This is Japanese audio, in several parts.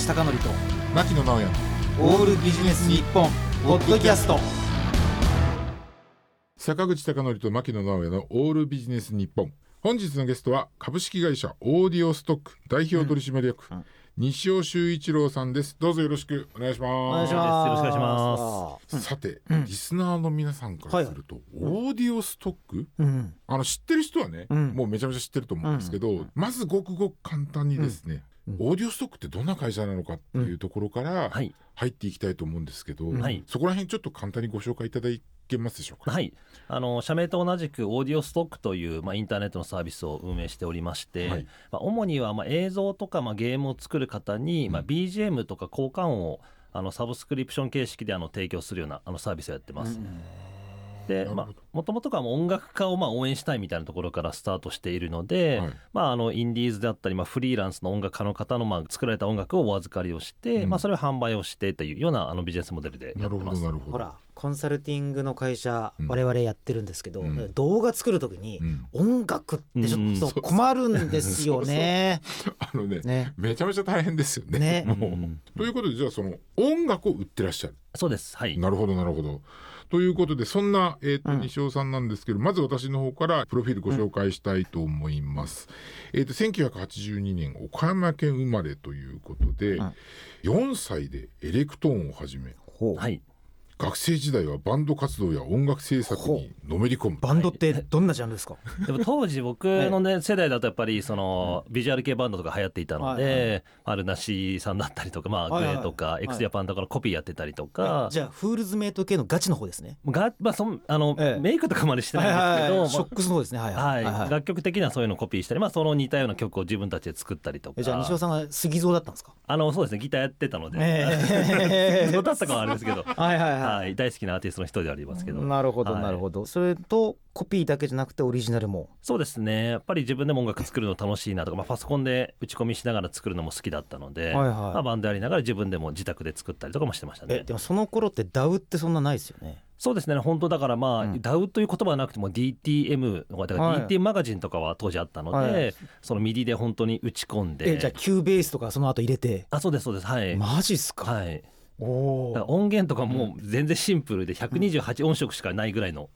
口貴教と牧野直哉オールビジネス日本ポッドキャスト。坂口孝則と牧野直哉のオールビジネス日本。本日のゲストは株式会社オーディオストック代表取締役、うん。うん。西尾修一郎さんです。どうぞよろしくお願いします。お願いしよろしくお願いします。さて、うん。リスナーの皆さんからすると、オーディオストックうん。あの知ってる人はね、うん。もうめちゃめちゃ知ってると思うんですけど、まずごくごく簡単にですね、うんオーディオストックってどんな会社なのかっていうところからはい、入っていきたいと思うんですけど、はい。そこら辺ちょっと簡単にご紹介いただけますでしょうか？はい、あの社名と同じくオーディオストックという、まあ、インターネットのサービスを運営しておりまして、はい。まあ、主には、まあ、映像とか、まあ、ゲームを作る方に、まあ、うん BGM とか交換音をあのサブスクリプション形式であの提供するようなあのサービスをやってます。で、まあもともとが音楽家をまあ応援したいみたいなところからスタートしているので、はいまあ、あのインディーズであったり、まあ、フリーランスの音楽家の方のまあ作られた音楽をお預かりをして、うんまあ、それを販売をしてというようなあのビジネスモデルでなるほやってます。どなるほど。ほらコンサルティングの会社、うん我々やってるんですけど、うん動画作る時に、うん音楽ってちょっと困るんですよね。あのねねめちゃめちゃ大変ですよね。ねもううんということでじゃあその音楽を売ってらっしゃる。そうです。はい。なるほどなるほど。ということでそんな、えーとうん西尾さんなんですけどまず私の方からプロフィールご紹介したいと思います。えー、と1982年岡山県生まれということで、うん4歳でエレクトーンを始めほうはい。学生時代はバンド活動や音楽制作にのめり込む。バンドってどんなジャンルですか？でも当時僕のね 世代だとやっぱりそのビジュアル系バンドとか流行っていたのはいで、 LUNA SEA さんだったりとかまあグはいはい。レーとかい。x ジャパンとかのコピーやってたりとか、じゃあ FOOL'S MATE 系のガチの方ですね。がまあそんあのええ。メイクとかまでしてないんですけど、ショックスの方ですね。はいはい。はい。楽曲的にはそういうのをコピーしたり、まあ、その似たような曲を自分たちで作ったりとか。えじゃあ西尾さんが杉蔵だったんですか？あのそうですね。ギターやってたので、ええ。どうだったかはあれですけど、はいはいはい。はい、大好きなアーティストの一人ではありますけど、なるほどはい。なるほど、それとコピーだけじゃなくてオリジナルも？そうですね。やっぱり自分でも音楽作るの楽しいなとか、まあ、パソコンで打ち込みしながら作るのも好きだったので、はいはい。まあ、バンドやりながら自分でも自宅で作ったりとかもしてましたね。えでもその頃って DAW ってそんなないですよね。そうですね。本当だからまあ、うん。DAW という言葉はなくても DTM だからはい。DTM マガジンとかは当時あったので、はい。その MIDI で本当に打ち込んで。えじゃあ Cubase とかその後入れて？あそうですそうです。はい、マジっすか、はい、音源とかも全然シンプルで128音色しかないぐらいの,、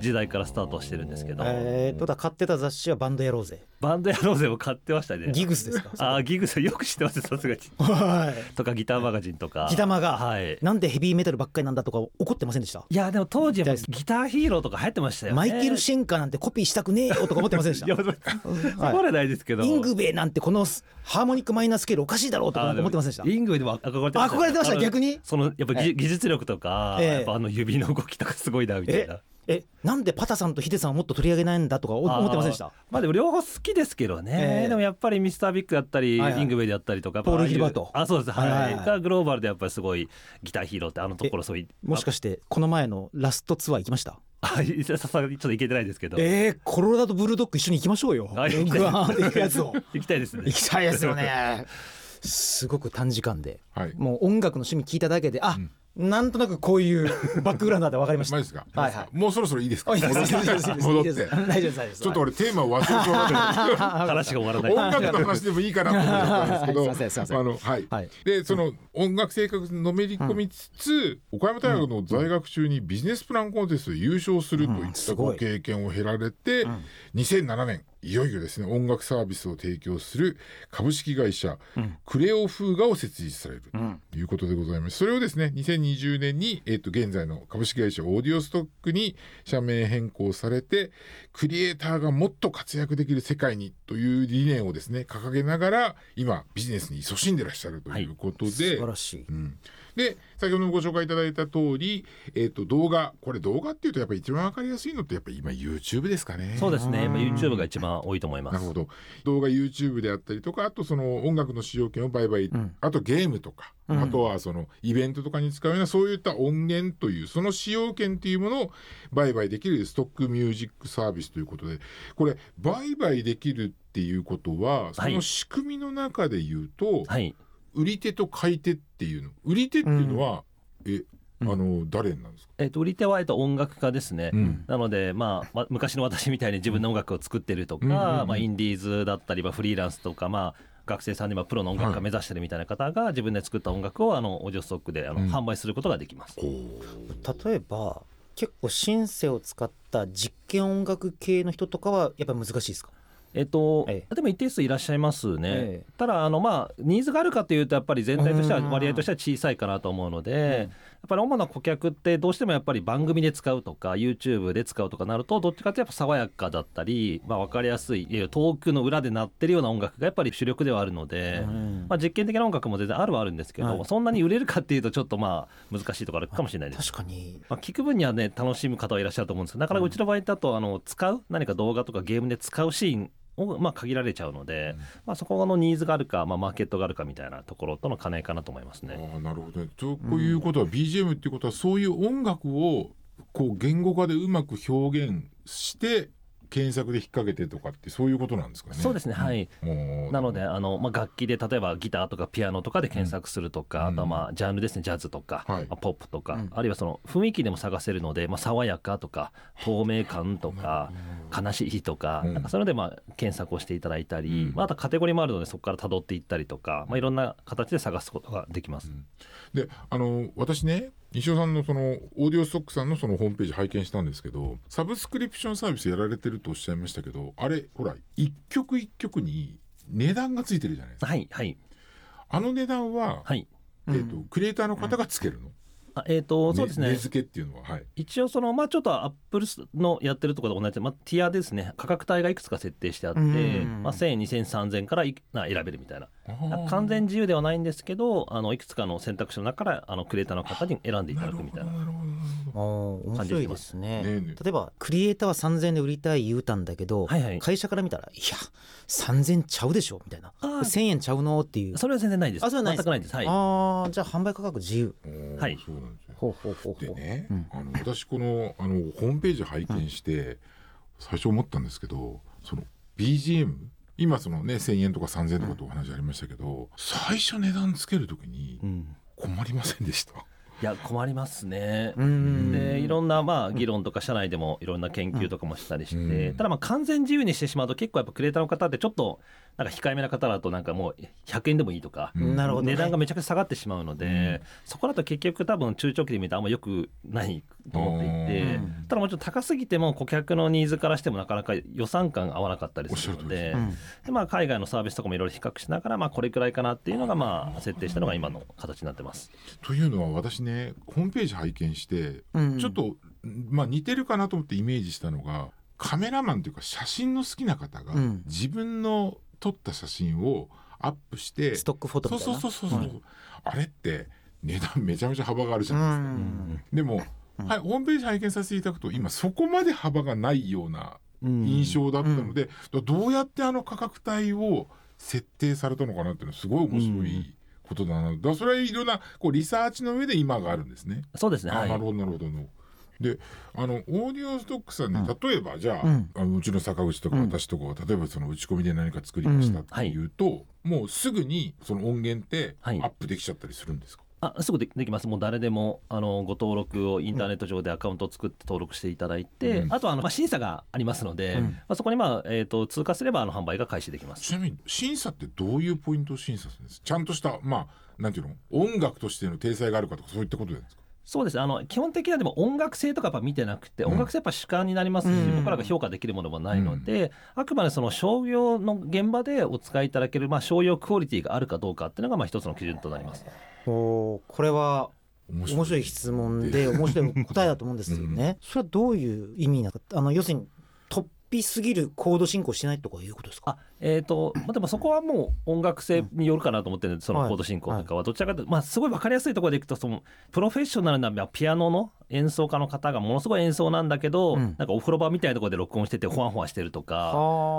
時代からスタートしてるんですけど、えー、とだ買ってた雑誌はバンドやろうぜ。バンドやろうぜを買ってましたね。 GiGS ですか？あー GiGS よく知ってますさすがに。はい。とかギターマガジンとか。ギタマがはい。なんでヘビーメタルばっかりなんだとか怒ってませんでした？いやでも当時ギターヒーローとか流行ってましたよね。マイケル・シェンカーなんてコピーしたくねえよとか思ってませんでしいやたそこまでないですけど、イングベイなんてこのハーモニックマイナースケールおかしいだろうとか思ってませんでした？イングでも憧れてました憧れてました逆に？そのやっぱ技技術力とか、ええ。やっぱあの指の動きとかすごいなみたいなえなんでパタさんとヒデさんをもっと取り上げないんだとか思ってませんでした？まあでも両方好きですけどね、ええ。でもやっぱりミスタービッグだったり、はいはい。イングウェイであったりとかポールヒルバート。あそうです。はい、はいがグローバルでやっぱりすごいギターヒーローってあのところそういうもしかしてこの前のラストツアー行きました？あいさすがにちょっといけてないですけど、えー、コロラドブルドッグ一緒に行きましょうよ。行きたいですね。行きたいですよねすごく短時間ではい。もう音楽の趣味聞いただけであ、なんとなくこういうバックグラウンドで分かりました。マジですか？はいはい。もうそろそろいいですか？戻って。大丈夫です。大丈夫です。ちょっと俺テーマを忘れそう話が終わらない。音楽の話でもいいかなと思ったんですけど、あのはい。はい。でその音楽生活にのめり込みつつ、岡山大学の在学中にビジネスプランコンテストで優勝するといったうん。すごい。ご経験を経られて、2007年いよいよですね音楽サービスを提供する株式会社、クレオフーガを設立されるということでございます。それをですね2020年に、えっと現在の株式会社オーディオストックに社名変更されてクリエイターがもっと活躍できる世界にという理念をですね掲げながら今ビジネスに勤しんでらっしゃるということで、素晴らしい。うん、で先ほどご紹介いただいた通り、えー、と動画。これ動画っていうとやっぱり一番わかりやすいのってやっぱり今 YouTube ですかね。そうですね、まあ、YouTube が一番多いと思います。なるほど。動画 YouTube であったりとかあとその音楽の使用権を売買、ん。あとゲームとか、うん。あとはそのイベントとかに使うようなそういった音源というその使用権というものを売買できるストックミュージックサービスということで。これ売買できるっていうことはその仕組みの中で言うと、はい売り手と買い手っていうの売り手っていうのは、えあの誰なんですか、えっと売り手はえっと音楽家ですね、うん。なので、まあ、ま昔の私みたいに自分の音楽を作ってるとか、うん。うんうんまあ、インディーズだったり、まあ、フリーランスとか、まあ、学生さんで今プロの音楽家目指してるみたいな方が自分で作った音楽をあのオーディオストックであの、うん。販売することができます。例えば結構シンセを使った実験音楽系の人とかはやっぱ難しいですか？えっと、えでも一定数いらっしゃいますね、ええ。ただあのまあニーズがあるかというとやっぱり全体としてはうん割合としては小さいかなと思うので、やっぱり主な顧客ってどうしてもやっぱり番組で使うとか YouTube で使うとかなるとどっちかというとやっぱ爽やかだったり、まあ、分かりやすい遠くの裏で鳴ってるような音楽がやっぱり主力ではあるので、うん。まあ、実験的な音楽も全然あるはあるんですけど、はい。そんなに売れるかっていうとちょっとまあ難しいところかもしれないです。確かに。まあ、聞く分にはね楽しむ方はいらっしゃると思うんですけどなかなかうちの場合だとあの使う何か動画とかゲームで使うシーンをまあ限られちゃうので、まあ、そこのニーズがあるか、まあ、マーケットがあるかみたいなところとの兼ね合いかなと思いますね。ああなるほどね。ということは BGM っていうことはそういう音楽をこう言語化でうまく表現して検索で引っ掛けてとかってそういうことなんですかね？そうですねはい。もう。なのであの、まあ、楽器で例えばギターとかピアノとかで検索するとか、うん。あとはまあジャンルですねジャズとか、はい。まあポップとか、うん。あるいはその雰囲気でも探せるので、まあ、爽やかとか透明感とか悲しいとか,、うん。なんかそういうのでまあ検索をしていただいたり、うん。まあ、あとカテゴリーもあるのでそこから辿っていったりとか、まあ、いろんな形で探すことができます。であの私ね西尾さんのそのオーディオストックさんのそのホームページ拝見したんですけどサブスクリプションサービスやられてるとおっしゃいましたけどあれほら一曲一曲に値段がついてるじゃないですか。はいはい。あの値段は、はい。えーとクリエイターの方がつけるの、あえー、とそうですね。値付けっていうのははい。一応そのまあちょっとアップルのやってるところと同じで、まあ、ティアですね。価格帯がいくつか設定してあって、うん。まあ、1000円2000円3000円からいな選べるみたいな完全自由ではないんですけどあのいくつかの選択肢の中からあのクリエイターの方に選んでいただくみたいななるほどなるほどなるあー面白いですね。ね。えねえ。例えばクリエイターは3000円で売りたい言うたんだけど、はいはい。会社から見たらいや3000円ちゃうでしょみたいな。あー。1000円ちゃうのっていう。それは全然ないです。あそれはないです。全くないです。はい。ああじゃあ販売価格自由。はい。そうなんですよ。ほうほうほうほう。でね、うん。あの私このあのホームページ拝見して、最初思ったんですけどその BGM 今そのね1,000円とか3,000円とかってお話ありましたけど、最初値段つける時にうん。困りませんでした？いや困りますね。うん。でいろんなまあ議論とか社内でもいろんな研究とかもしたりして、うん。ただまあ完全自由にしてしまうと結構やっぱクリエイターの方ってちょっとなんか控えめな方だとなんかもう100円でもいいとか、うん。なるほどね。値段がめちゃくちゃ下がってしまうので、そこだと結局多分中長期で見るとあんま良くないと思っていて、うん。ただもちろん高すぎても顧客のニーズからしてもなかなか予算感が合わなかったりするのでうん。で、まあ、海外のサービスとかもいろいろ比較しながら、まあ、これくらいかなっていうのがまあ設定したのが今の形になってます。というのは私ねホームページ拝見して、うん。ちょっと、まあ、似てるかなと思ってイメージしたのがカメラマンというか写真の好きな方が、うん。自分の撮った写真をアップしてストックフォトそうみたいな？そうそうそう、うあれって値段めちゃめちゃ幅があるじゃうないですか。ん。でも、はい、ホームページ拝見させていただくと今そこまで幅がないような印象だったので、どうやってあの価格帯を設定されたのかなっていうのはすごい面白いことだな、だそれはいろんなこうリサーチの上で今があるんですね。そうですね、なるほどなるほどであのオーディオストックさんね、例えばじゃあ,、あのうちの坂口とかうん。私とかが例えばその打ち込みで何か作りましたっていうと、もうすぐにその音源ってアはい。ップできちゃったりするんですか、あすぐでできます、もう誰でもあのご登録をインターネット上でアカウントを作って登録していただいて、うん。あとはあの、まあ、審査がありますので、うん。まあ、そこに、まあえー、と通過すればあの販売が開始できます。ちなみに審査ってどういうポイントを審査するんです？かちゃんとしたまあなんていうの？音楽としての体裁があるかとかそういったことなんですか？そうですね。あの基本的にはでも音楽性とかやっぱ見てなくて、うん。音楽性やっぱ主観になりますし、うん。僕らが評価できるものもないので、あくまでその商業の現場でお使いいただける、まあ、商用クオリティがあるかどうかっていうのがまあ一つの基準となります。おーこれは面面白い質問で面白い。答えだと思うんですよね。それはどういう意味なのか。あの要するに突飛すぎるコード進行してないとかいうことですか？あえーとまあ、でもそこはもう音楽性によるかなと思ってるんでそのはい。コード進行とかは。どちらかというと、まあ、すごい分かりやすいところでいくとそのプロフェッショナルなピアノの演奏家の方がものすごい演奏なんだけど、うん。なんかお風呂場みたいなところで録音しててほわほわしてるとか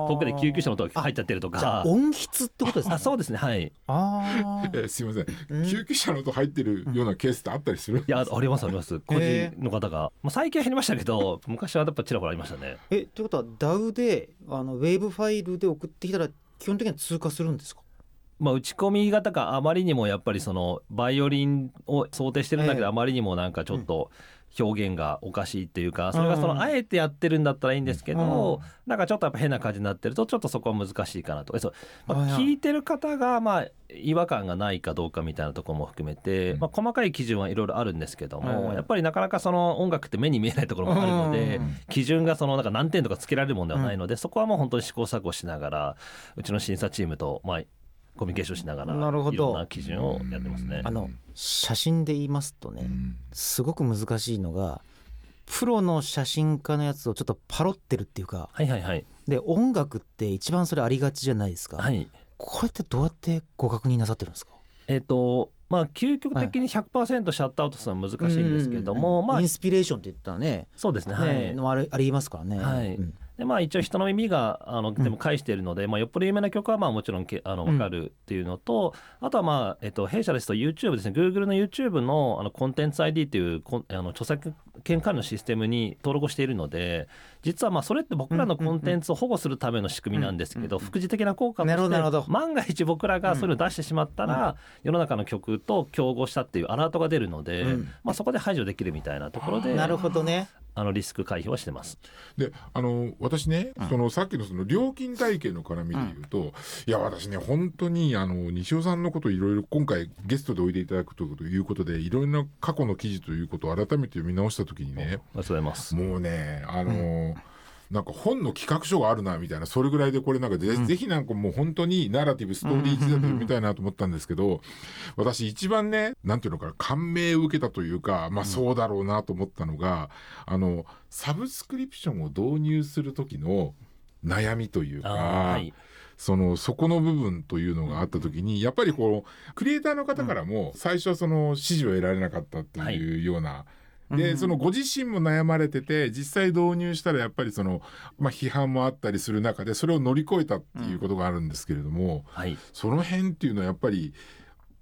遠くで救急車の音が入っちゃってるとじゃあか音質ってことですか？あそうですねはい。いあー。えすいません、うん。救急車の音入ってるようなケースってあったりする、やありますあります。個へ人の方が、まあ、最近は減りましたけど昔はやっぱちらほらありましたね。えということは DAW であのウェーブファイルで送ってきたら基本的には通過するんですか？まあ、打ち込み型があまりにもやっぱりそのバイオリンを想定してるんだけど、ええ。あまりにもなんかちょっと表現がおかしいっていうかそれがそのあえてやってるんだったらいいんですけど、なんかちょっとやっぱ変な感じになってるとちょっとそこは難しいかなと。そう、まあ、聞いてる方がまあ違和感がないかどうかみたいなところも含めて、まあ、細かい基準はいろいろあるんですけども、やっぱりなかなかその音楽って目に見えないところもあるので、基準がそのなんか何点とかつけられるものではないので、そこはもう本当に試行錯誤しながらうちの審査チームとまあコミュニケーションしながらなるほど。いろんな基準をやってますね。あの写真で言いますとね、すごく難しいのがプロの写真家のやつをちょっとパロってるっていうか、はいはいはい、で音楽って一番それありがちじゃないですか、はい、これってどうやってご確認なさってるんですか？えっ、ー、とまあ究極的に100%シャットアウトするのは難しいんですけども、まあインスピレーションって言ったらねそうですねはい、あれありますからね、はい、うんでまあ一応人の耳があのでも返しているので、うん、まあよっぽど有名な曲はまあもちろんけあの分かるっていうのと、うん、あとはまあ、えっと、弊社ですと YouTube ですね。Google の YouTube のあのコンテンツ ID っていうこあの著作権管理のシステムに登録しているので実はまあそれって僕らのコンテンツを保護するための仕組みなんですけど、副次的な効果として万が一僕らがそれを出してしまったら、世の中の曲と競合したっていうアラートが出るので、まあ、そこで排除できるみたいなところでなるほどね。あのリスク回避はしてます。であの私ね、そのさっきのその料金体系の絡みで言うと、うん、いや私ね本当にあの西尾さんのこといろいろ今回ゲストでおいでいただくということでいろんな過去の記事ということを改めて読み直した時にね、もうねあの、うんなんか本の企画書があるなみたいなそれぐらいでこれなんかぜうん、ぜひなんかもう本当にナラティブストーリー仕立てみたいなと思ったんですけど、私一番ねなんていうのかな感銘を受けたというかまあそうだろうなと思ったのが、あのサブスクリプションを導入する時の悩みというか。はい。そのそこの部分というのがあった時にやっぱりこうクリエイターの方からも最初はその支持を得られなかったっていうような、でそのご自身も悩まれてて実際導入したらやっぱりその、まあ、批判もあったりする中でそれを乗り越えたっていうことがあるんですけれども、はい、その辺っていうのはやっぱり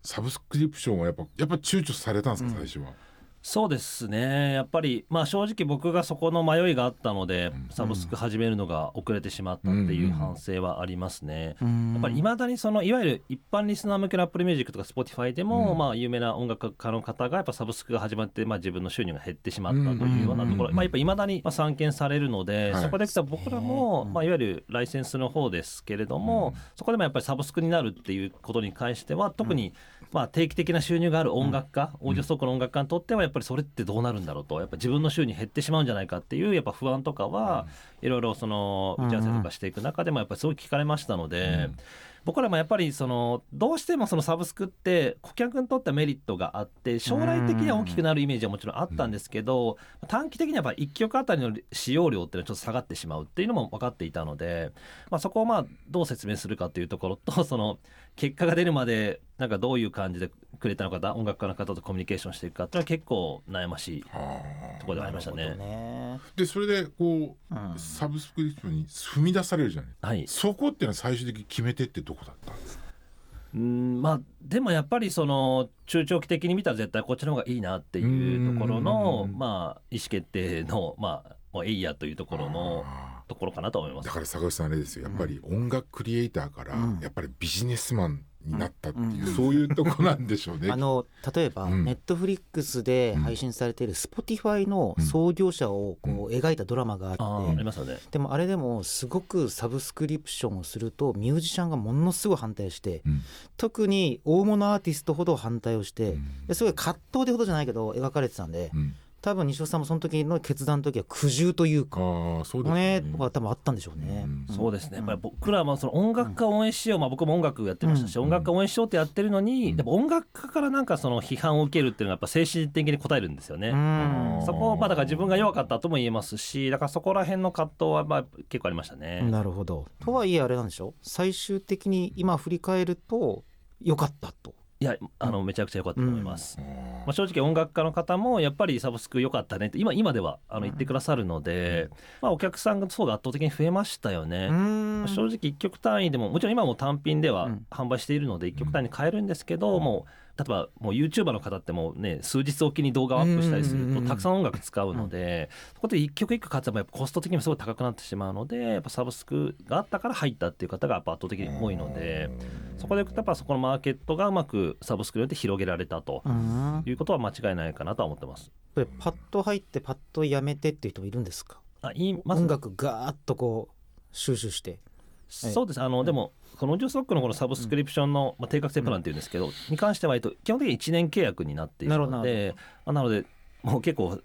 サブスクリプションはやっぱやっぱ躊躇されたんですか最初は？そうですね。やっぱりまあ正直僕がそこの迷いがあったので、サブスク始めるのが遅れてしまったっていう反省はありますね、やっぱりいまだにそのいわゆる一般リスナー向けの Apple Music とか Spotify でも、まあ有名な音楽家の方がやっぱサブスクが始まって、まあ、自分の収入が減ってしまったというようなところ、まあ、やっぱいまだに散見されるので、そこで僕らも、まあ、いわゆるライセンスの方ですけれども、そこでもやっぱりサブスクになるっていうことに関しては特に、まあ、定期的な収入がある音楽家、オーディオストックの音楽家にとってはやっぱりそれってどうなるんだろうとやっぱ自分の収入減ってしまうんじゃないかっていうやっぱ不安とかはいろいろその打ち合わせとかしていく中でもやっぱりすごい聞かれましたので。僕らもやっぱりそのどうしてもそのサブスクって顧客にとってはメリットがあって将来的には大きくなるイメージはもちろんあったんですけど短期的にはやっぱ1曲あたりの使用量っていうのはちょっと下がってしまうっていうのも分かっていたので、まあ、そこをまあどう説明するかっていうところとその結果が出るまでなんかどういう感じでクリエイターの方音楽家の方とコミュニケーションしていくかっていうのは結構悩ましいところでありましたね。ね。でそれでこう、うん、サブスクリプションに踏み出されるじゃない、はい、そこっていうのは最終的に決め手ってどこだったんですか？うんまあでもやっぱりその中長期的に見たら絶対こっちの方がいいなっていうところのまあ意思決定のまあもうエイヤというところのところかなと思います。だから坂口さんあれですよ。やっぱり音楽クリエイターからやっぱりビジネスマンになったっていう、うん、そういうとこなんでしょうね。あの例えば、ネットフリックスで配信されている Spotify の創業者をこう描いたドラマがあって、ありますよね、でもあれでもすごくサブスクリプションをするとミュージシャンがものすごい反対して、特に大物アーティストほど反対をして、すごい葛藤ってほどじゃないけど描かれてたんで。多分西尾さんもその時の決断の時は苦渋というかあそうですね。ね多分あったんでしょうね、うん、そうですね。やっぱり僕らはその音楽家を応援しよう、まあ、僕も音楽やってましたし、うん、音楽家を応援しようってやってるのに、うん、やっぱ音楽家からなんかその批判を受けるっていうのはやっぱ精神的に応えるんですよね、そこまあだから自分が弱かったとも言えますしだからそこら辺の葛藤はまあ結構ありましたね。なるほど。とはいえあれなんでしょう。最終的に今振り返ると良かったといやあのめちゃくちゃ良かったと思います、うん、まあ、正直音楽家の方もやっぱりサブスク良かったねって今今ではあの言ってくださるので、まあ、お客さんがそうが圧倒的に増えましたよね、まあ、正直1曲単位でももちろん今も単品では販売しているので1曲単位に変えるんですけど、もう例えばもう YouTuber の方ってもうね数日おきに動画をアップしたりするとたくさん音楽使うので、そこで一曲一曲買ってもやっぱコスト的にもすごい高くなってしまうのでやっぱサブスクがあったから入ったっていう方がやっぱ圧倒的に多いのでそこでやっぱそこのマーケットがうまくサブスクによって広げられたということは間違いないかなとは思ってます。これパッと入ってパッとやめてっていう人もいるんですか？あいます、音楽ガーッとこう収集して。そうです。あの、でもこのオーディオストックのこのサブスクリプションの、まあ、定額制プランっていうんですけど、に関しては、えっと、基本的に1年契約になっているのでなのでもう結構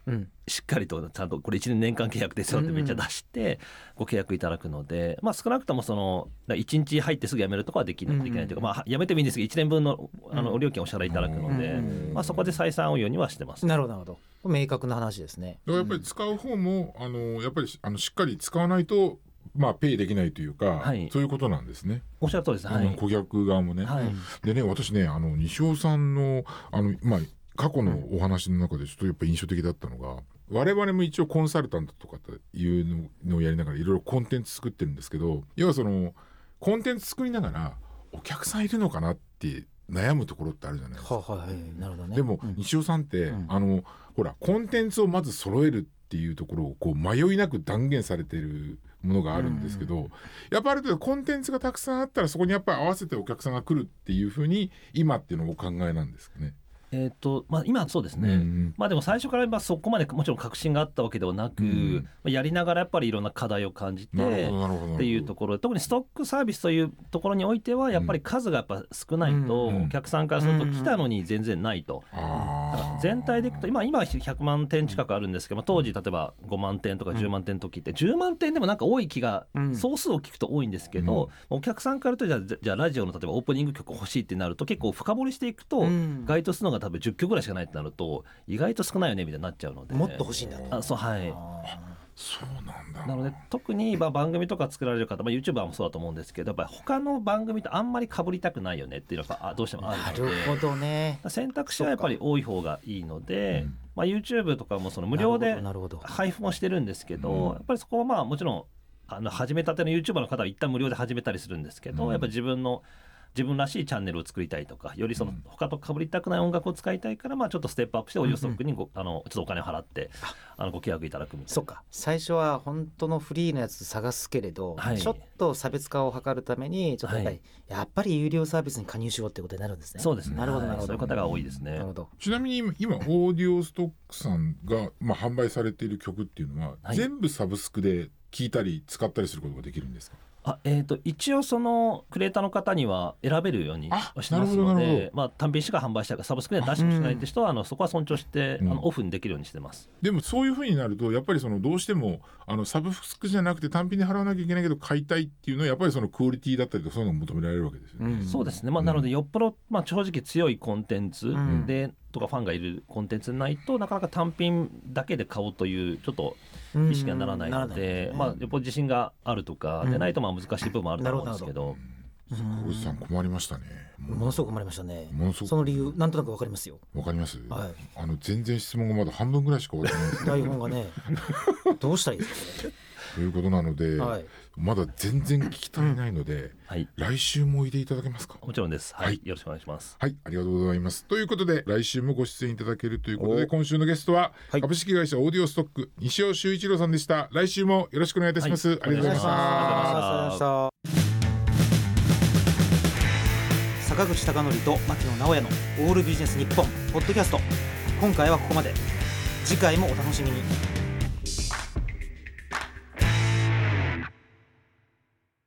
しっかりとちゃんとこれ1年年間契約ですよってめっちゃ出してご契約いただくので、まあ、少なくともその1日入ってすぐ辞めるとかはできないといけないというか、まあ、辞めてもいいんですけど1年分のあの料金をお支払いいただくので、まあ、そこで採算運用にはしてます。なるほどなるほど。明確な話ですね。やっぱり使う方もあのやっぱりあのしっかり使わないとまあ、ペイできないというか、はい、そういうことなんですね。おっしゃる通りです。はい、顧客側もね。はい、でね、私ね、あの西尾さんの、あの、まあ、過去のお話の中でちょっとやっぱ印象的だったのが、我々も一応コンサルタントとかっていうのをやりながらいろいろコンテンツ作ってるんですけど要はそのコンテンツ作りながらお客さんいるのかなって悩むところってあるじゃないですか。ははい、なるほどね、でも、うん、西尾さんって、うん、あのほらコンテンツをまず揃えるっていうところをこう迷いなく断言されてるものがあるんですけど、うん、やっぱある程度コンテンツがたくさんあったらそこにやっぱり合わせてお客さんが来るっていうふうに今っていうのをお考えなんですかね？えーとまあ、今そうですね、うん、まあ、でも最初からまあそこまでもちろん確信があったわけではなく、うん、まあ、やりながらやっぱりいろんな課題を感じてっていうところ。特にストックサービスというところにおいてはやっぱり数がやっぱ少ないと、お客さんからすると来たのに全然ないと、だから全体でいくと今今100万点近くあるんですけど、まあ、当時例えば5万点とか10万点の時って10万点でもなんか多い気が、総数を聞くと多いんですけど、お客さんからとじゃじゃあラジオの例えばオープニング曲欲しいってなると結構深掘りしていくと、該当するのが多分10曲ぐらいしかないってなると意外と少ないよねみたいになっちゃうので。もっと欲しいんだあそうはい。そうなんだ。なので特にまあ番組とか作られる方、まあ、YouTuber もそうだと思うんですけどやっぱり他の番組とあんまりかぶりたくないよねっていうのがどうしてもあるので。なるほどね。選択肢はやっぱり多い方がいいので、まあ、YouTube とかもその無料で配布もしてるんですけどやっぱりそこはまあもちろんあの始めたての YouTuber の方は一旦無料で始めたりするんですけど、やっぱり自分の自分らしいチャンネルを作りたいとかよりその他とかぶりたくない音楽を使いたいから、まあ、ちょっとステップアップしてオーディオストックにご、あのちょっとお金を払ってあ。のご契約いただくみたいな。そうか。最初は本当のフリーのやつ探すけれど、はい、ちょっと差別化を図るためにちょっとやっぱり、はい、やっぱり有料サービスに加入しようってことになるんですね。そうですね。なるほどなるほど、そういう方が多いですね。ちなみに今オーディオストックさんが、まあ、販売されている曲っていうのは、はい、全部サブスクで聴いたり使ったりすることができるんですか？あえーと、一応そのクリエイターの方には選べるようにはしてますので、まあ、単品しか販売したかサブスクで出しもしないって人は、あのそこは尊重して、うん、あのオフにできるようにしてます。でもそういうふうになるとやっぱりそのどうしてもあのサブスクじゃなくて単品で払わなきゃいけないけど買いたいっていうのはやっぱりそのクオリティだったりとかそういうのが求められるわけですよね。うん、そうですね、まあ、なのでよっぽど、まあ、正直強いコンテンツで、とかファンがいるコンテンツないとなかなか単品だけで買おうというちょっと意識がならないので、まあ、やっぱ自信があるとかでないとまあ難しい部分もあると思うんですけど。小口さん困りましたね。ものすごく困りましたね。ものすごくその理由なんとなくわかりますよ。わかります？はい。あの全然質問がまだ半分ぐらいしか終わってないです。台本がね。どうしたらいいですか。ということなので、はい、まだ全然聞き足りないので、はい、来週もおいでいただけますか？もちろんです、はい、はい、よろしくお願いします。はい。ありがとうございます。ということで来週もご出演いただけるということで今週のゲストは、株式会社オーディオストック西尾修一郎さんでした。来週もよろしくお願いいたします、ありがとうございました。坂口孝則と牧野直哉のオールビジネス日本ポッドキャスト。今回はここまで。次回もお楽しみに